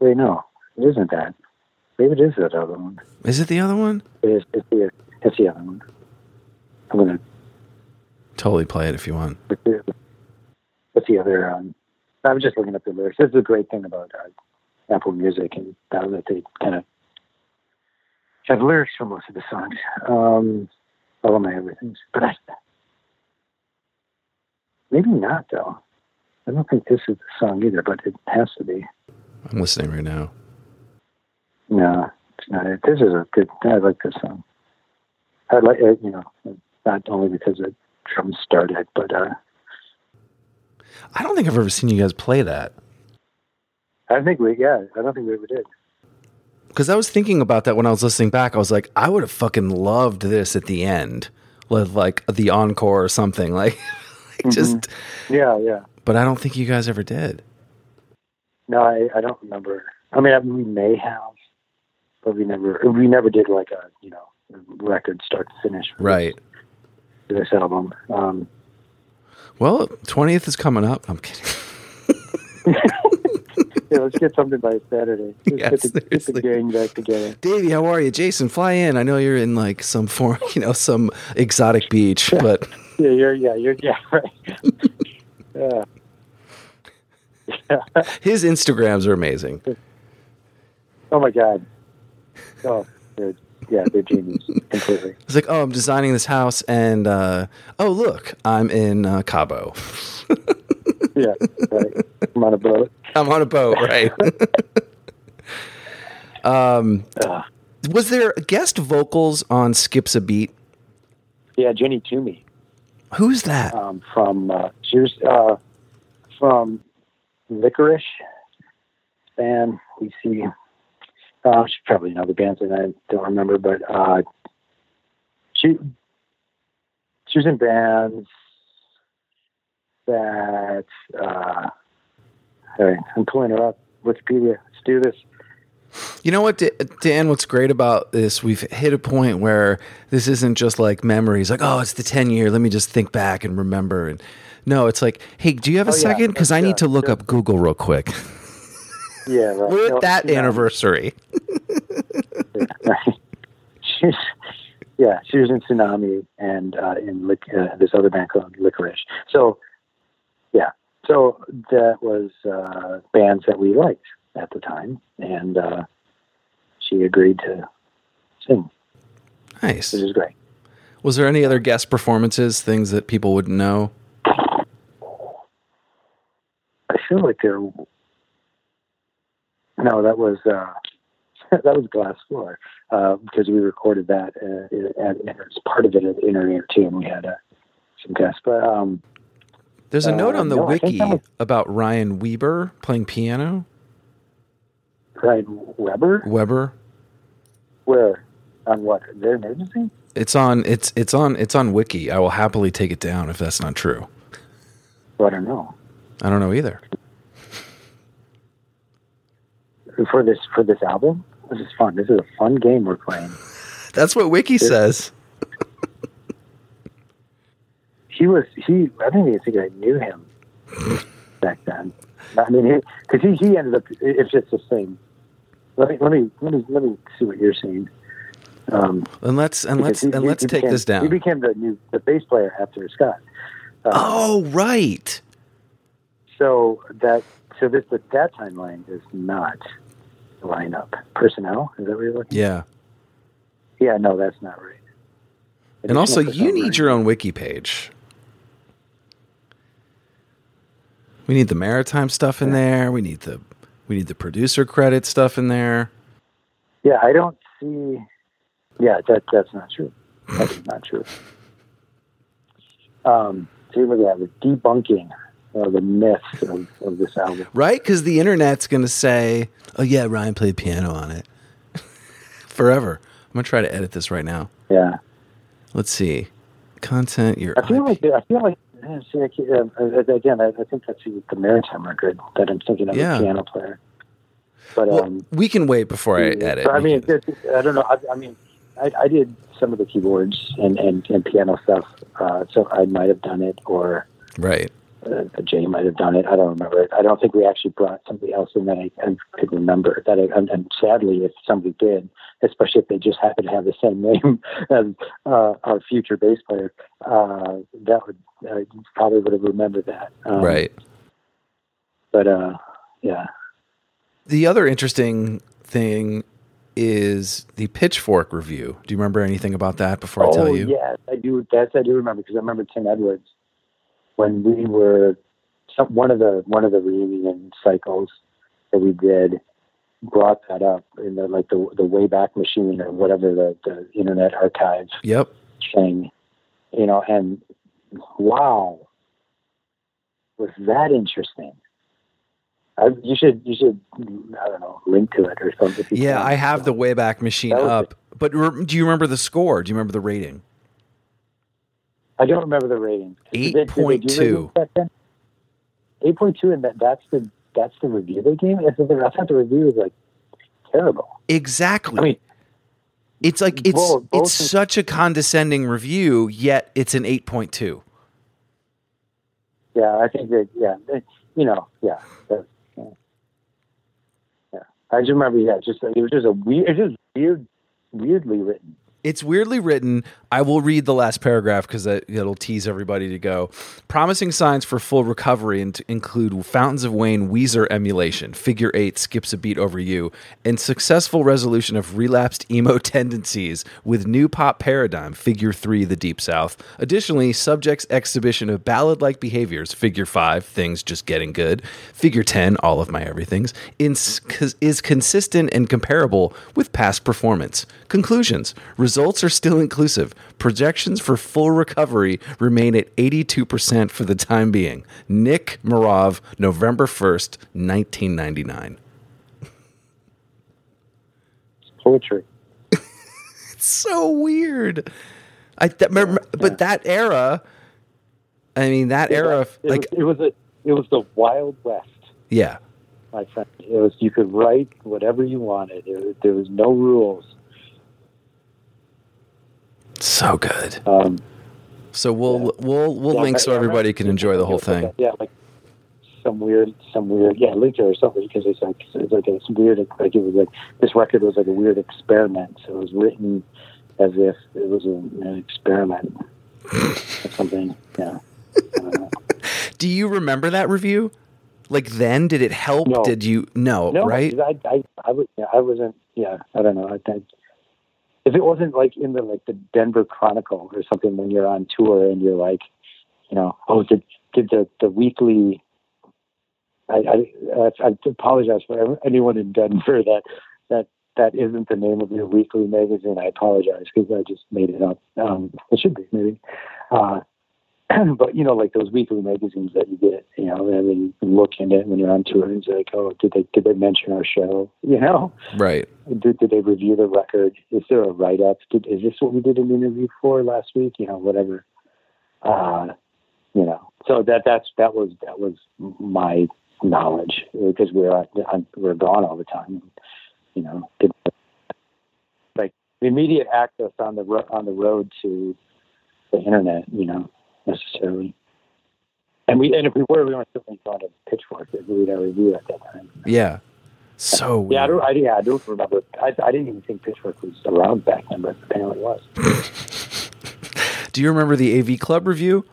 Wait, no, it isn't that. Maybe it is that other one. Is it the other one? It is. It's the. It's the other one. I'm gonna. Totally play it if you want. What's the, what's the other? Um, I was just looking up the lyrics. This is a great thing about uh, Apple Music and now that they kind of have lyrics for most of the songs. Um, all of my everythings, but I, maybe not though. I don't think this is the song either, but it has to be. I'm listening right now. No, it's not it. This is a good. I like this song. I like it. You know, not only because the drums started, but uh, I don't think I've ever seen you guys play that. I think we. Yeah, I don't think we ever did. Because I was thinking about that when I was listening back. I was like, I would have fucking loved this at the end, with like the encore or something. Like, like just. Yeah, yeah. But I don't think you guys ever did. No, I, I don't remember. I mean, I, we may have, but we never we never did like a you know record start to finish Right. this, this album. Um, Well, twentieth is coming up. I'm kidding. yeah, let's get something by Saturday. Let's Yeah, get, the, get the gang back together. Davey, how are you? Jason, fly in. I know you're in like some form, you know, some exotic beach, but Yeah, you're yeah you're yeah right. yeah. yeah. his Instagrams are amazing. Oh my god. Oh, yeah, they're genius completely. It's like, oh, I'm designing this house, and uh, oh, look, I'm in uh, Cabo. Yeah, right. I'm on a boat. I'm on a boat, right? um, Uh, was there guest vocals on "Skips a Beat"? yeah, Jenny Toomey. Who's that? um, from uh, uh, from Licorice. band. We see. Uh, she probably know the bands and I don't remember, but uh, she she was in bands that. Uh, I'm pulling her up. Wikipedia. Let's do this. You know what, Dan? What's great about this? We've hit a point where this isn't just like memories, like oh, it's the ten year. Let me just think back and remember. And no, it's like, hey, do you have a Oh, second? Because I need to look sure. up Google real quick. Yeah, right. We're No, at that yeah. anniversary. she's yeah, she was in Tsunami and uh, in uh, this other band called Licorice. So yeah, so that was uh, bands that we liked at the time, and uh, she agreed to sing, Nice. which is great. Was there any other guest performances, things that people wouldn't know? I feel like there. No, that was uh, that was Glass Floor uh, because we recorded that uh, at, as part of it at Inner Ear too, and we had uh, some guests. But um, There's a Uh, note on the no, wiki was- about Ryan Weber playing piano. Ryan Weber, Weber. where on what their agency? It's on. It's it's on. It's on wiki. I will happily take it down if that's not true. Well, I don't know. I don't know either. For this for this album, this is fun. This is a fun game we're playing. That's what wiki says. He was he. I even think I knew him back then. I mean, because he, he ended up. It's just the same. Let me let me let me let me see what you're saying. Um, And let's and let's he- and he- let's he take became- this down. He became the new the bass player after Scott. Uh, oh right. So that so this but that timeline is not the lineup. Personnel is that what you're looking? Yeah. Yeah, no, that's not right. And also, you need your own wiki page. We need the maritime stuff in there. We need the we need the producer credit stuff in there. Yeah, I don't see. Yeah, that that's not true. That's not true. Um, so at the debunking of the myths of, of this album. Right? Because the internet's going to say, oh, yeah, Ryan played piano on it. Forever. I'm going to try to edit this right now. Yeah, Let's see. Content, your. I feel IP. like I feel like see, I, um, uh, again, I, I think that's the Maritime record that I'm thinking of Yeah. the piano player. But Well, um, we can wait before I edit. But, I mean, can- I don't know. I, I mean, I, I did some of the keyboards and, and, and piano stuff, uh, so I might have done it, or right. Uh, Jay might have done it. I don't remember. I don't think we actually brought somebody else in that I, I could remember. That I, and, and sadly, if somebody did, especially if they just happen to have the same name as uh, our future bass player, uh, that would uh, probably would have remembered that. Um, right. But uh, yeah, The other interesting thing is the Pitchfork review. Do you remember anything about that before I oh tell you? yeah, I do. That's I do remember because I remember Tim Edwards when we were some, one of the one of the reunion cycles that we did brought that up in the like the the Wayback Machine or whatever the the Internet Archive Yep. thing, you know, and wow, was that interesting? I, you should you should I don't know link to it or something. Yeah, can. I have the Wayback Machine up. But re- do you remember the score? Do you remember the rating? I don't remember the rating. Did they- did they do 8.2. ratings back then? Eight point two, and that that's the that's the review they gave. I thought the, I thought the review was like terrible. Exactly. I mean, it's like it's both- both it's such a condescending review, yet it's an 8.2. yeah, I think that yeah, it, you know, yeah, that, yeah, yeah. I just remember, yeah, just it was just a weird, it was just weird, weirdly written. It's weirdly written. I will read the last paragraph because it'll tease everybody to go. Promising signs for full recovery include Fountains of Wayne Weezer emulation, Figure Eight skips a beat over you, and successful resolution of relapsed emo tendencies with new pop paradigm, Figure Three, The Deep South. Additionally, subjects exhibition of ballad-like behaviors, Figure Five, Things Just Getting Good, Figure Ten, All of My Everythings, is, is consistent and comparable with past performance. Conclusions. Are still inclusive. Projections for full recovery remain at 82% for the time being. Nick Mirov, November 1st, 1999. poetry. It's so weird. I that, remember- but that era. I mean, that era, it like was, it was a it was the Wild West, yeah, my friend. It was you could write whatever you wanted. It, there was no rules. So good. Um, So we'll we'll we'll yeah, link so everybody can enjoy the whole it was like thing. Yeah, like some weird, some weird, yeah, link it or something because it's like it's like it's weird. Like it was like this record was like a weird experiment. So it was written as if it was a, an experiment or something. Yeah. Do you remember that review? Like then, did it help? No. Did you no, No, right? I, I, I, was, yeah, I wasn't. Yeah, I don't know. I think if it wasn't like in the like the Denver Chronicle or something when you're on tour and you're like, you know, oh, did did the the weekly. I I, I apologize for anyone in Denver that that that isn't the name of your weekly magazine. I apologize because I just made it up. Um, it should be maybe. Uh, but you know, like those weekly magazines that you get, you know, and then you can look in it when you're on tour and it's like, oh, did they did they mention our show? You know, right. did, did they review the record? Is there a write up? Did, is this what we did an interview for last week? You know, whatever. Uh, you know, so that that's that was that was my knowledge because we're on- we're gone all the time. You know, did, like immediate access on the ro- on the road to the internet. You know, necessarily. And we and if we were, we weren't certainly going to Pitchfork to read our review at that time. Yeah. So weird. Yeah, I don't. I, yeah, I don't remember. I, I didn't even think Pitchfork was around back then, but apparently it was. Do you remember the AV Club review?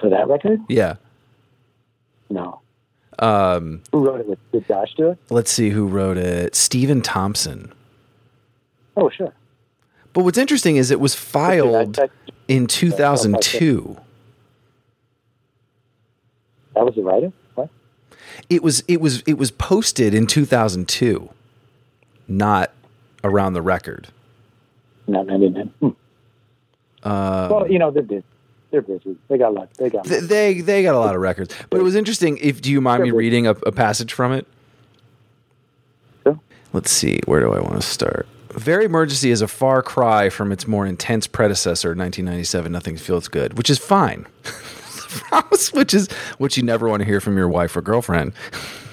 For that record, Yeah. no. Um, Who wrote it? With, did Josh do it? let's see who wrote it. Stephen Thompson. Oh, sure. But what's interesting is it was filed in 2002. that was the writer. What? It was it was it was posted in 2002, not around the record. No, I didn't. Hmm. Uh, well, you know they're busy. They're busy. They got a lot. They got. th- they they got a lot of records, but it was interesting. If do you mind me reading a, a passage from it? Sure. Let's see. Where do I want to start? Very Emergency is a far cry from its more intense predecessor, 1997. Nothing feels good, which is fine. Which is what you never want to hear from your wife or girlfriend.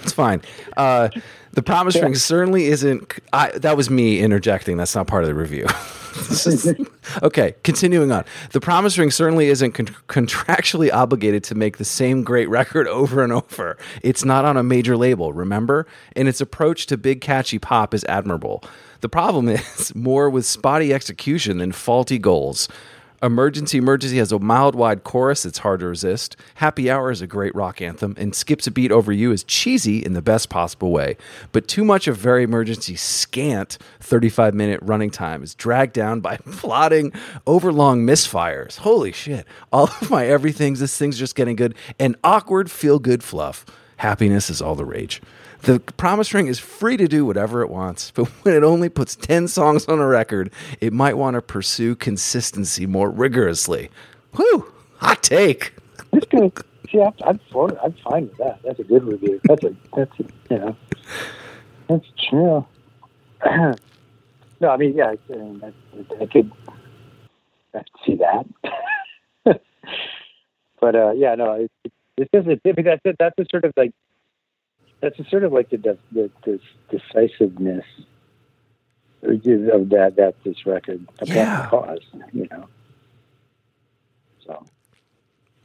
It's fine. Uh, the Promise Ring certainly isn't. I, that was me interjecting. That's not part of the review. Is- okay, continuing on. The Promise Ring certainly isn't con- contractually obligated to make the same great record over and over. It's not on a major label, remember? And its approach to big catchy pop is admirable. The problem is more with spotty execution than faulty goals. Emergency Emergency has a mild wide chorus that's hard to resist. Happy Hour is a great rock anthem, and Skips a Beat Over You is cheesy in the best possible way. But too much of Very Emergency's scant 35 minute running time is dragged down by plotting, overlong misfires. Holy shit. All of my everythings, this thing's just getting good, and awkward feel good fluff. Happiness is all the rage. The Promise Ring is free to do whatever it wants, but when it only puts 10 songs on a record, it might want to pursue consistency more rigorously. Whew, hot take. This good. See, I'm, I'm for. I'm fine with that. That's a good review. That's a. That's a, you know. That's true. no, I mean, yeah, I, I, I could. I see that. but uh, yeah, no, it, it's just I mean, that's it. That's a sort of like that's a sort of like the the, the, the decisiveness of that that this record Yeah. caused. You know. So.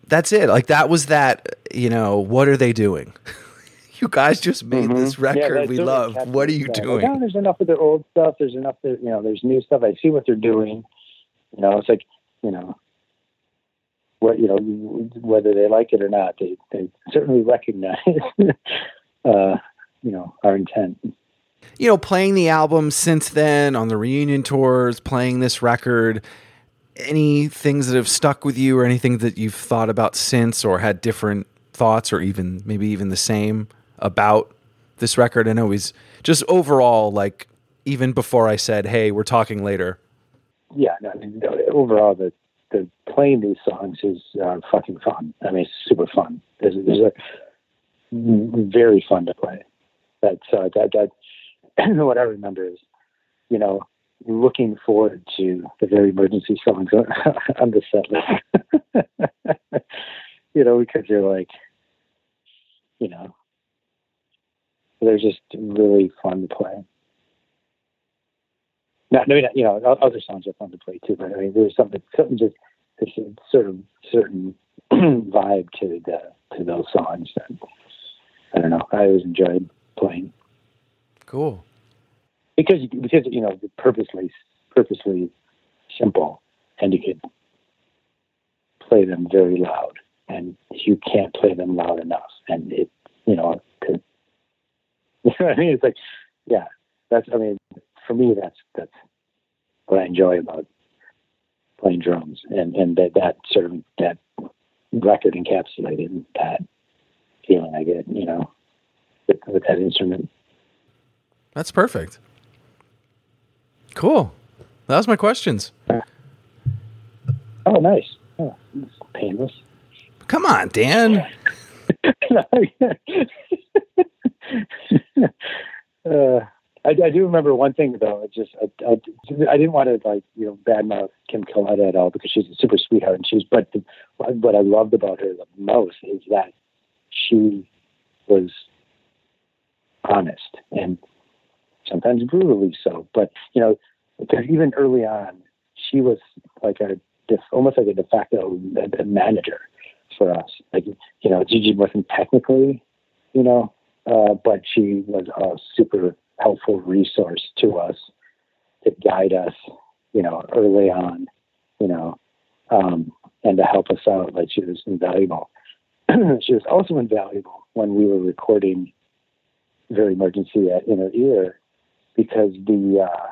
That's it. Like, that was that, you know, what are they doing? you guys just made this Mhm. Yeah, record that's we love. What are you stuff. doing? Like, oh, there's enough of the old stuff. There's enough that you know. There's new stuff. I see what they're doing. You know, it's like you know, what you know, whether they like it or not, they they certainly recognize, uh, you know, our intent. you know, playing the album since then on the reunion tours, playing this record, any things that have stuck with you or anything that you've thought about since or had different thoughts or even maybe even the same about this record? I know he's just overall, like, even before I said, hey, we're talking later. Yeah, no, I mean, overall, the the playing these songs is uh, fucking fun. I mean, it's super fun. There's, there's a very fun to play. That's uh, that that what I remember is you know, looking forward to the very emergency songs on the set list. you know, because they're like, you know, they're just really fun to play. Not, I mean, you know, other songs are fun to play too, but I mean, there's something, something just, there's a sort of certain vibe to the to those songs that I don't know. I always enjoyed playing Cool. because because you know purposely purposely simple, and you could play them very loud, and you can't play them loud enough, and it you know to, you know what I mean. It's like yeah, that's I mean for me that's that's what I enjoy about playing drums, and and that that sort of that record encapsulated that feeling I get, you know, with, with that instrument. That's perfect. Cool. That was my questions. Oh, nice. Oh, painless. Come on, Dan. uh, I, I do remember one thing though. It just I, I, I didn't want to like you know badmouth Kim Coletta at all because she's a super sweetheart and she's. But the, what I loved about her the most is that she was honest and sometimes brutally so. But you know, because even early on, she was like a almost like a de facto manager for us. Like you know, Gigi wasn't technically, you know, uh, but she was a super helpful resource to us to guide us, you know, early on, you know, um, and to help us out. Like she was invaluable. she was also invaluable when we were recording Very Emergency at Inner Ear because the uh,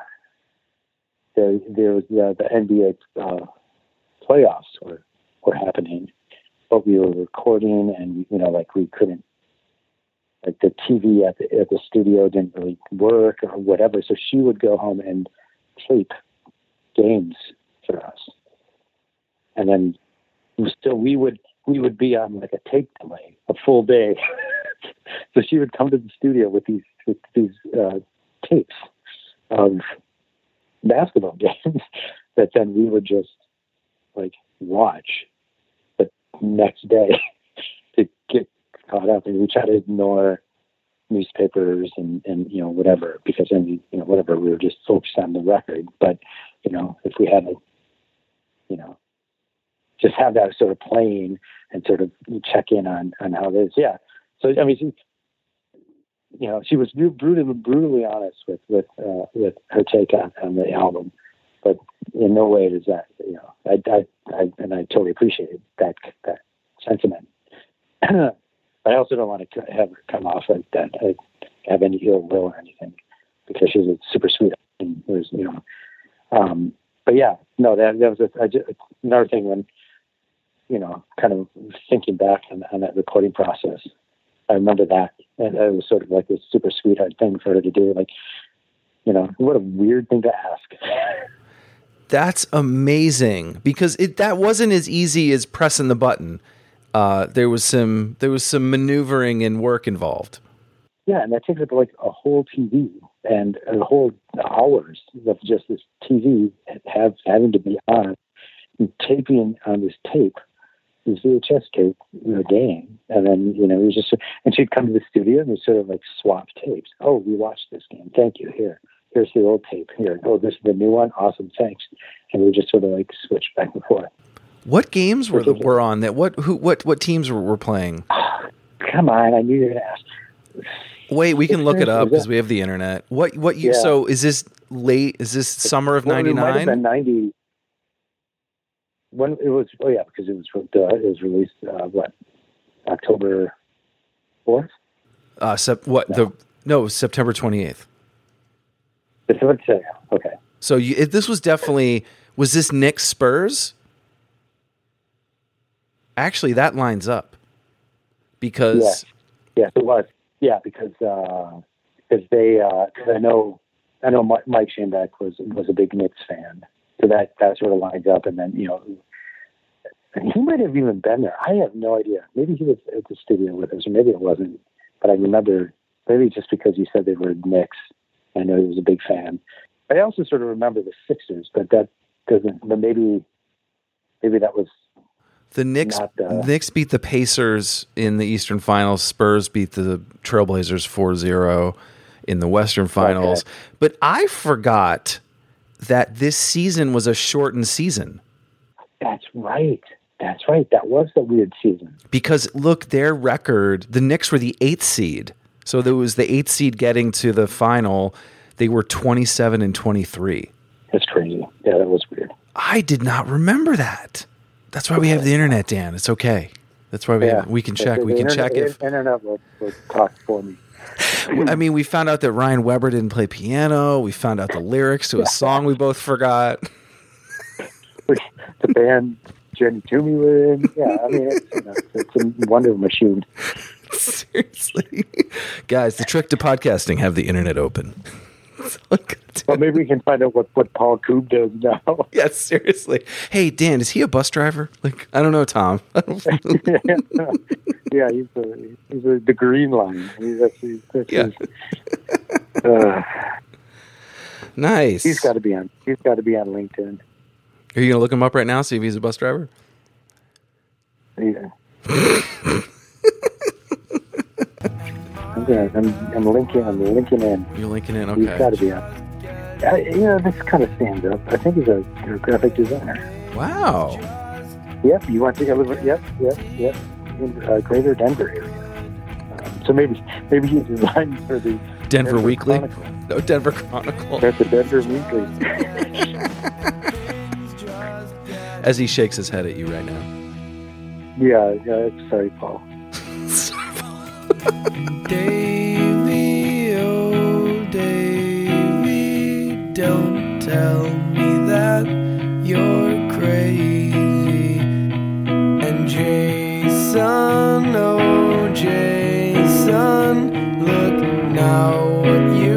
there there was the, the NBA uh, playoffs were were happening, but we were recording and you know like we couldn't like the TV at the at the studio didn't really work or whatever. So she would go home and tape games for us, and then still we would we would be on like a tape delay a full day. so she would come to the studio with these with these uh, tapes of basketball games that then we would just like watch the next day to get caught up and we try to ignore newspapers and, and you know whatever because then you know whatever we were just focused on the record but you know if we had a you know just have that sort of playing and sort of check in on on how it is. Yeah. So i mean she, you know she was brutally brutally honest with with uh, with her take on, on the album. But in no way does that you know I, I, I and I totally appreciate that that sentiment. I also don't want to have her come off like that, have any ill will or anything, because she's a super sweet. And you know, um, but yeah, no, that that was a, I just, another thing when, you know, kind of thinking back on, on that recording process. I remember that, and it was sort of like this super sweetheart thing for her to do. Like, you know, what a weird thing to ask. That's amazing because it that wasn't as easy as pressing the button. Uh, there was some there was some maneuvering and work involved. Yeah, and that takes up like a whole TV and a whole hours of just this TV have having to be on and taping on this tape, this VHS tape we were game. And then, you know, he was just, and she'd come to the studio and we sort of like swap tapes. Oh, we watched this game. Thank you. Here, here's the old tape. Here, oh, this is the new one. Awesome. Thanks. And we just sort of like switch back and forth. What games were, the, were on that? What, who, what, what teams were, were playing? Oh, come on. I knew you were going to ask. Wait, we can look it up because we have the internet. What, what you, yeah. so is this late? Is this summer of 99? Well, when it was, oh yeah, because it was uh, it was released uh, what October fourth. Uh, sep- what the no September twenty eighth. It's what say. Okay, So you, it, this was definitely was this Knicks Spurs? Actually, that lines up because yes, yes it was. Yeah, because uh, because they because I know I know Mike Schoenbeck was was a big Knicks fan, so that that sort of lines up. And then you know, and he might have even been there. I have no idea. Maybe he was at the studio with us, or maybe it wasn't. But I remember maybe just because you said they were Knicks, I know he was a big fan. I also sort of remember the Sixers, but that doesn't. But maybe maybe that was The Knicks Not, uh, Knicks beat the Pacers in the Eastern Finals. Spurs beat the Trailblazers 4-0 in the Western Finals. But I forgot that this season was a shortened season that's right. That's right. That was the weird season. because look, their record, the Knicks were the 8th seed. So there was the 8th seed getting to the final. They were 27 and 23. That's crazy. Yeah, that was weird. I did not remember that. That's why we have the internet, Dan. It's okay. That's why we Yeah, have, we can check. the We can internet, check if internet will, will talk for me. I mean, we found out that Ryan Weber didn't play piano. We found out the lyrics to a song we both forgot. the band Jenny Toomey were in. Yeah, I mean, it's, you know, it's a wonder machine. Seriously. Guys, the trick to podcasting have the internet open. Well, maybe we can find out what, what Paul Coob does now. yes, seriously. Hey, Dan, is he a bus driver? Like, I don't know, Tom. yeah, he's a, he's a, the green line. He's actually, that's Yeah. his- uh, nice. he's got to be on. He's got to be on LinkedIn. Are you going to look him up right now, see if he's a bus driver? Yeah. I'm, I'm, I'm linking. I'm linking in. You're linking in. Okay. He's got to be on. I, you know, this kind of stands up. I think he's a, a graphic designer. Wow. Yep, you want to go? Yep, yep, yep. In uh, Greater Denver area. Um, so maybe maybe he designed for the Denver, Weekly? Chronicle. No, Denver Chronicle. That's the Denver Weekly. As he shakes his head at you right now. yeah, yeah. Sorry, Paul. Davy, oh don't tell me that you're crazy. And Jason, oh Jason, look now what you.